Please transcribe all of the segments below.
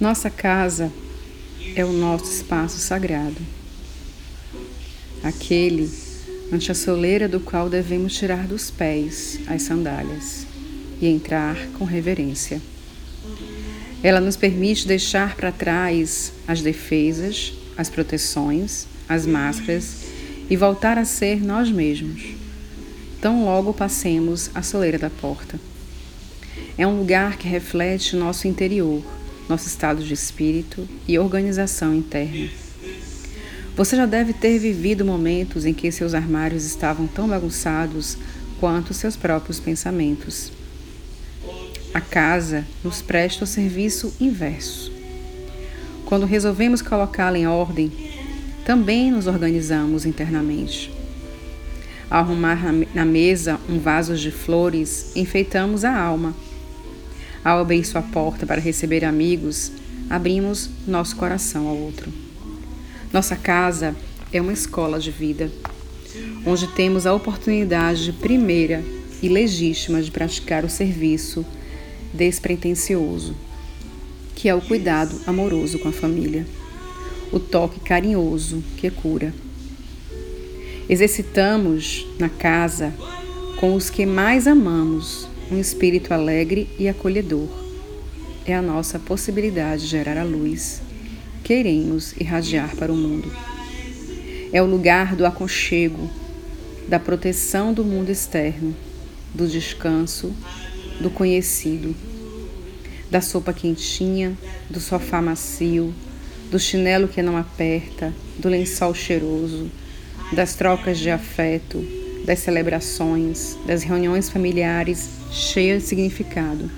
Nossa casa é o nosso espaço sagrado, aquele ante a soleira do qual devemos tirar dos pés as sandálias e entrar com reverência. Ela nos permite deixar para trás as defesas, as proteções, as máscaras e voltar a ser nós mesmos, tão logo passemos a soleira da porta. É um lugar que reflete nosso interior, nosso estado de espírito e organização interna. Você já deve ter vivido momentos em que seus armários estavam tão bagunçados quanto seus próprios pensamentos. A casa nos presta o serviço inverso. Quando resolvemos colocá-la em ordem, também nos organizamos internamente. Ao arrumar na mesa um vaso de flores, enfeitamos a alma ao abrir sua porta para receber amigos, abrimos nosso coração ao outro. Nossa casa é uma escola de vida, onde temos a oportunidade primeira e legítima de praticar o serviço despretensioso, que é o cuidado amoroso com a família, o toque carinhoso que cura. Exercitamos na casa com os que mais amamos um espírito alegre e acolhedor. É a nossa possibilidade de gerar a luz que iremos irradiar para o mundo. É o lugar do aconchego, da proteção do mundo externo, do descanso, do conhecido, da sopa quentinha, do sofá macio, do chinelo que não aperta, do lençol cheiroso, das trocas de afeto, das celebrações, das reuniões familiares cheias de significado.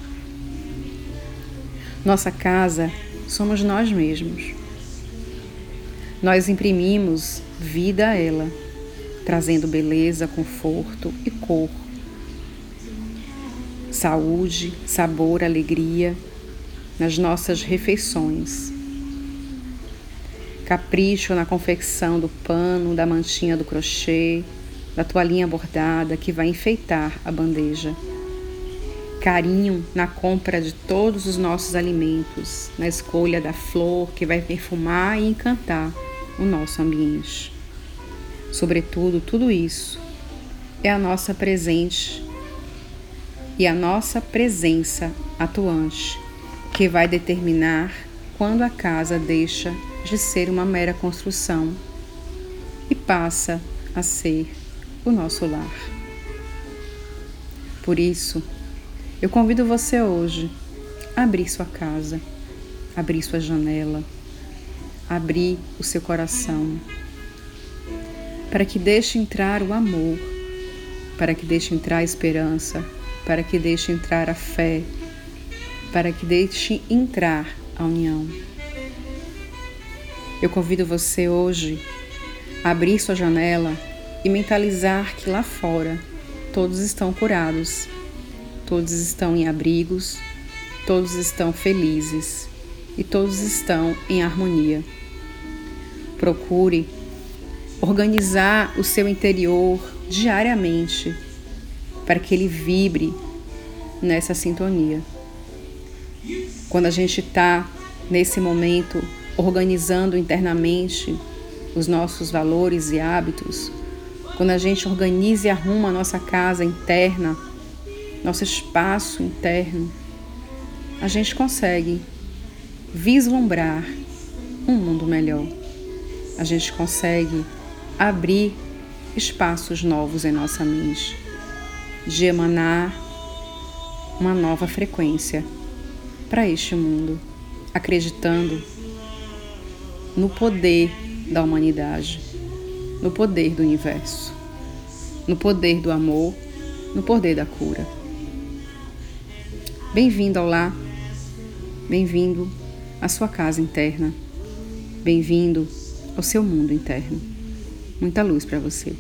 Nossa casa somos nós mesmos. Nós imprimimos vida a ela, trazendo beleza, conforto e cor, saúde, sabor, alegria nas nossas refeições. Capricho na confecção do pano, da mantinha do crochê, da toalhinha bordada que vai enfeitar a bandeja. Carinho na compra de todos os nossos alimentos, na escolha da flor que vai perfumar e encantar o nosso ambiente. Sobretudo, tudo isso é a nossa presente e a nossa presença atuante que vai determinar quando a casa deixa de ser uma mera construção e passa a ser o nosso lar. Por isso, eu convido você hoje a abrir sua casa, abrir sua janela, abrir o seu coração, para que deixe entrar o amor, para que deixe entrar a esperança, para que deixe entrar a fé, para que deixe entrar a união. Eu convido você hoje a abrir sua janela e mentalizar que lá fora todos estão curados, todos estão em abrigos, todos estão felizes e todos estão em harmonia. Procure organizar o seu interior diariamente para que ele vibre nessa sintonia. Quando a gente está nesse momento organizando internamente os nossos valores e hábitos, quando a gente organiza e arruma a nossa casa interna, nosso espaço interno, a gente consegue vislumbrar um mundo melhor. A gente consegue abrir espaços novos em nossa mente, de emanar uma nova frequência para este mundo, acreditando no poder da humanidade no poder do universo, no poder do amor, no poder da cura. Bem-vindo ao lar, bem-vindo à sua casa interna, bem-vindo ao seu mundo interno. Muita luz para você.